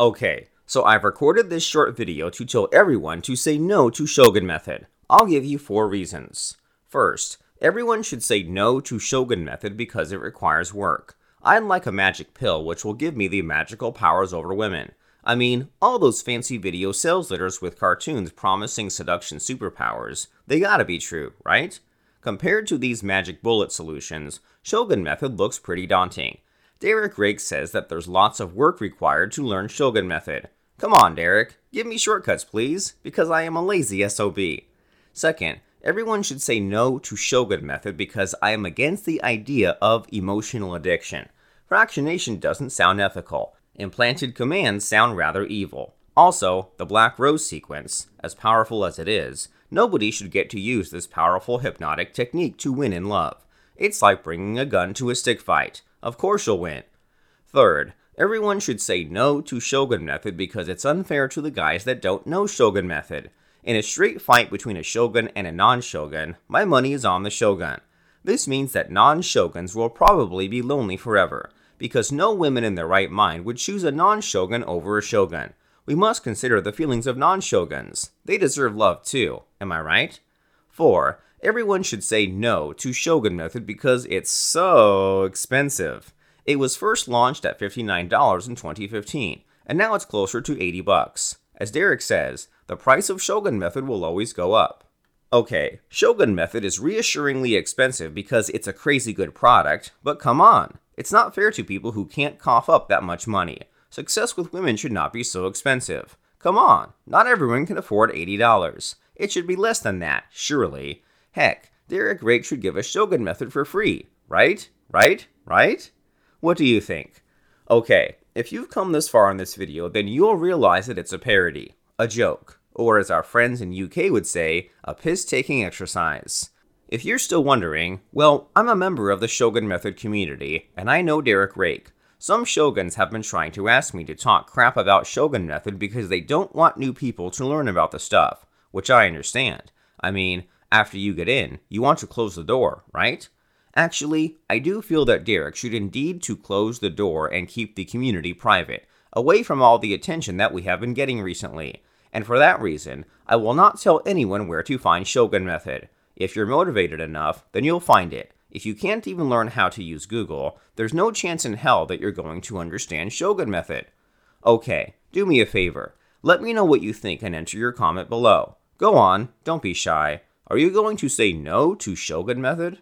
Okay, so I've recorded this short video to tell everyone to say no to Shogun Method. I'll give you four reasons. First, everyone should say no to Shogun Method because it requires work. I'd like a magic pill which will give me the magical powers over women. I mean, all those fancy video sales letters with cartoons promising seduction superpowers, they gotta be true, right? Compared to these magic bullet solutions, Shogun Method looks pretty daunting. Derek Rake says that there's lots of work required to learn Shogun Method. Come on, Derek, give me shortcuts, please, because I am a lazy SOB. Second, everyone should say no to Shogun Method because I am against the idea of emotional addiction. Fractionation doesn't sound ethical. Implanted commands sound rather evil. Also, the Black Rose sequence, as powerful as it is, nobody should get to use this powerful hypnotic technique to win in love. It's like bringing a gun to a stick fight. Of course you'll win. Third, everyone should say no to Shogun Method because it's unfair to the guys that don't know Shogun Method. In a straight fight between a shogun and a non shogun, my money is on the shogun. This means that non shoguns will probably be lonely forever, because no women in their right mind would choose a non shogun over a shogun. We must consider the feelings of non shoguns. They deserve love too, am I right? 4 everyone should say no to Shogun Method because it's so expensive. It was first launched at $59 in 2015, and now it's closer to 80 bucks. As Derek says, the price of Shogun Method will always go up. Okay, Shogun Method is reassuringly expensive because it's a crazy good product, but come on, it's not fair to people who can't cough up that much money. Success with women should not be so expensive. Come on, not everyone can afford $80. It should be less than that, surely. Heck, Derek Rake should give us Shogun Method for free, right? Right? Right? What do you think? Okay, if you've come this far in this video, then you'll realize that it's a parody, a joke, or as our friends in UK would say, a piss-taking exercise. If you're still wondering, well, I'm a member of the Shogun Method community, and I know Derek Rake. Some shoguns have been trying to ask me to talk crap about Shogun Method because they don't want new people to learn about the stuff, which I understand. I mean, after you get in, you want to close the door, right? Actually, I do feel that Derek should indeed to close the door and keep the community private, away from all the attention that we have been getting recently. And for that reason, I will not tell anyone where to find Shogun Method. If you're motivated enough, then you'll find it. If you can't even learn how to use Google, there's no chance in hell that you're going to understand Shogun Method. Okay, do me a favor. Let me know what you think and enter your comment below. Go on, don't be shy. Are you going to say no to Shogun Method?